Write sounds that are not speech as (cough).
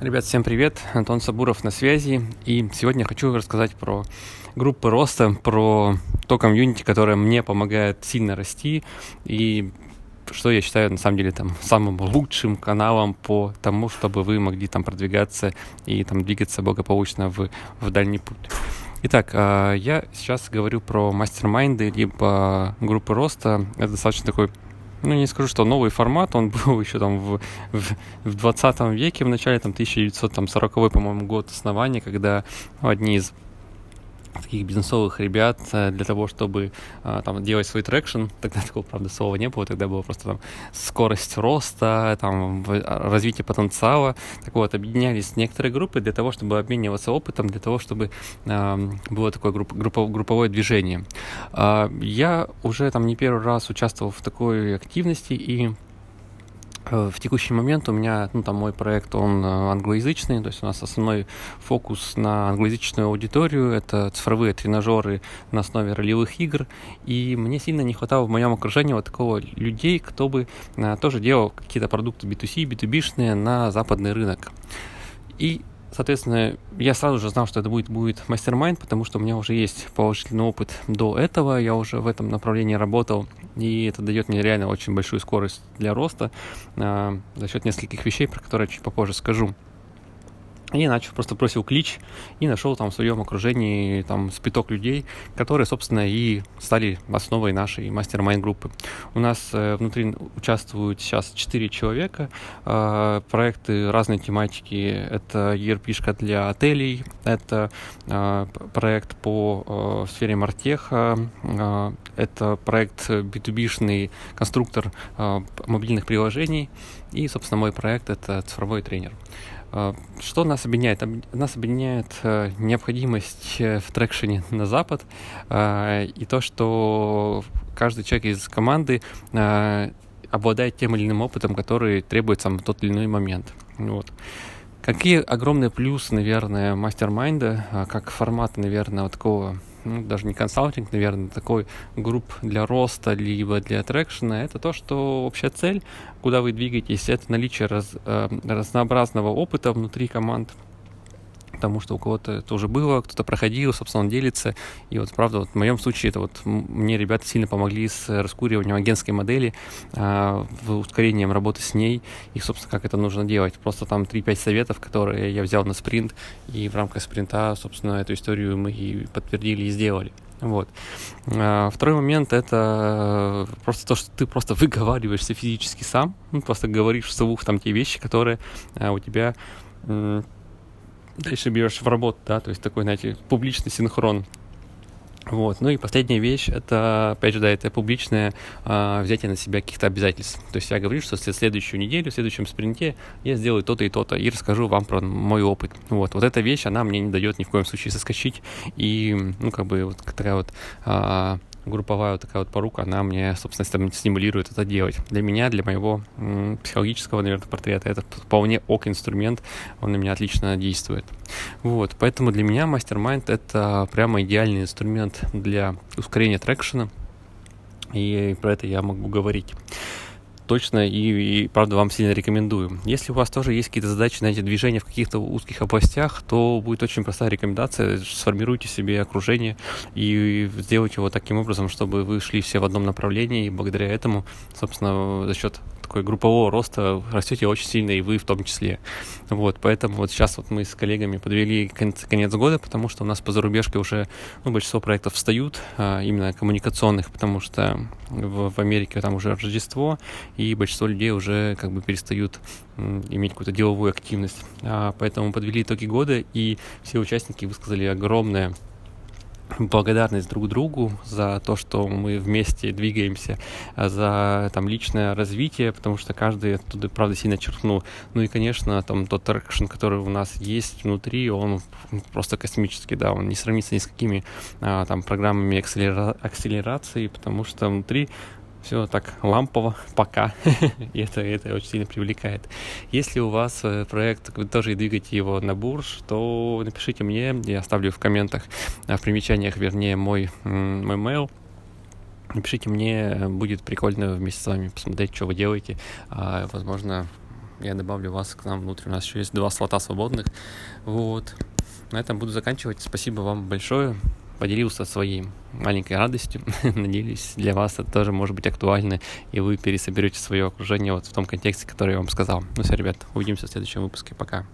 Ребят, всем привет! Антон Сабуров на связи. И сегодня я хочу рассказать про группы роста, про то комьюнити, которое мне помогает сильно расти и что я считаю на самом деле там самым лучшим каналом по тому, чтобы вы могли там продвигаться и там двигаться благополучно в, в дальний путь. Итак, а, я сейчас говорю про мастер-майнды, либо группы роста. Это достаточно такой ну, не скажу, что новый формат, он (laughs) был еще там в, в, в 20 веке, в начале там 1940, по-моему, год основания, когда ну, одни из таких бизнесовых ребят э, для того, чтобы а, там делать свой traction. Тогда такого, правда, слова не было, тогда была просто там скорость роста, там развитие потенциала. Так вот, объединялись некоторые группы для того, чтобы обмениваться опытом, для того, чтобы а, было такое групп, группо, групповое движение. Я уже там не первый раз участвовал в такой активности и Э, в текущий момент у меня, ну, там мой проект, он э, англоязычный, то есть у нас основной фокус на англоязычную аудиторию, это цифровые тренажеры на основе ролевых игр, и мне сильно не хватало в моем окружении вот такого людей, кто бы а, тоже делал какие-то продукты B2C, B2B-шные на западный рынок. И Соответственно, я сразу же знал, что это будет, будет мастер-майнд, потому что у меня уже есть положительный опыт до этого, я уже в этом направлении работал, и это дает мне реально очень большую скорость для роста э, за счет нескольких вещей, про которые чуть попозже скажу. И начал, просто бросил клич и нашел там в своем окружении там спиток людей, которые, собственно, и стали основой нашей мастер-майн группы. У нас э, внутри участвуют сейчас 4 человека, э, проекты разной тематики. Это ERP-шка для отелей, это э, проект по э, сфере мартеха, э, это проект B2B-шный конструктор э, мобильных приложений и, собственно, мой проект — это цифровой тренер. А, что нас объединяет? Нас объединяет э, необходимость э, в трекшене (laughs) на запад а, и то, что каждый человек из команды а, обладает тем или иным опытом, который требуется в тот или иной момент. Вот. Какие огромные плюсы, наверное, мастер-майнда, как формата, наверное, вот такого ну, даже не консалтинг, наверное, такой групп для роста, либо для трекшена, это то, что общая цель, куда вы двигаетесь, это наличие раз, э, разнообразного опыта внутри команд, потому что у кого-то это уже было, кто-то проходил, собственно, он делится. И вот, правда, вот в моем случае это вот мне ребята сильно помогли с раскуриванием агентской модели, э, ускорением работы с ней и, собственно, как это нужно делать. Просто там 3-5 советов, которые я взял на спринт, и в рамках спринта, собственно, эту историю мы и подтвердили и сделали. Вот. А, второй момент это просто то, что ты просто (laughs) выговариваешься физически сам, ну, просто говоришь вслух там те вещи, которые а, у тебя дальше берешь в работу, да, то есть такой, знаете, публичный синхрон. Вот. Ну и последняя вещь, это, опять же, да, это публичное э, взятие на себя каких-то обязательств. То есть я говорю, что в следующую неделю, в следующем спринте я сделаю то-то и то-то и расскажу вам про мой опыт. Вот. Вот эта вещь, она мне не дает ни в коем случае соскочить. И, ну, как бы, вот такая вот э, групповая вот такая вот порука, она мне, собственно, стимулирует это делать. Для меня, для моего психологического, наверное, портрета это вполне ок инструмент, он на меня отлично действует. Вот, поэтому для меня мастер-майнд это прямо идеальный инструмент для ускорения трекшена, и про это я могу говорить точно и, и, правда, вам сильно рекомендую. Если у вас тоже есть какие-то задачи на эти движения в каких-то узких областях, то будет очень простая рекомендация. Сформируйте себе окружение и сделайте его таким образом, чтобы вы шли все в одном направлении, и благодаря этому, собственно, за счет такой группового роста растете очень сильно, и вы в том числе. Вот, поэтому вот сейчас вот мы с коллегами подвели конец, конец года, потому что у нас по зарубежке уже ну, большинство проектов встают, а, именно коммуникационных, потому что в, в Америке там уже Рождество, и большинство людей уже как бы перестают иметь какую-то деловую активность. А, поэтому подвели итоги года, и все участники высказали огромное благодарность друг другу за то, что мы вместе двигаемся, а за там личное развитие, потому что каждый оттуда, правда, сильно черкнул. Ну и, конечно, там тот traction, который у нас есть внутри, он просто космический, да, он не сравнится ни с какими а, там программами акселера- акселерации, потому что внутри все так лампово пока, (laughs) и это, это очень сильно привлекает. Если у вас э, проект, вы тоже двигаете его на бурж, то напишите мне, я оставлю в комментах, в примечаниях, вернее, мой, мой mail, Напишите мне, будет прикольно вместе с вами посмотреть, что вы делаете. А, возможно, я добавлю вас к нам внутрь. У нас еще есть два слота свободных. Вот. На этом буду заканчивать. Спасибо вам большое. Поделился своей маленькой радостью. (laughs) Надеюсь, для вас это тоже может быть актуально, и вы пересоберете свое окружение вот в том контексте, который я вам сказал. Ну все, ребят, увидимся в следующем выпуске. Пока.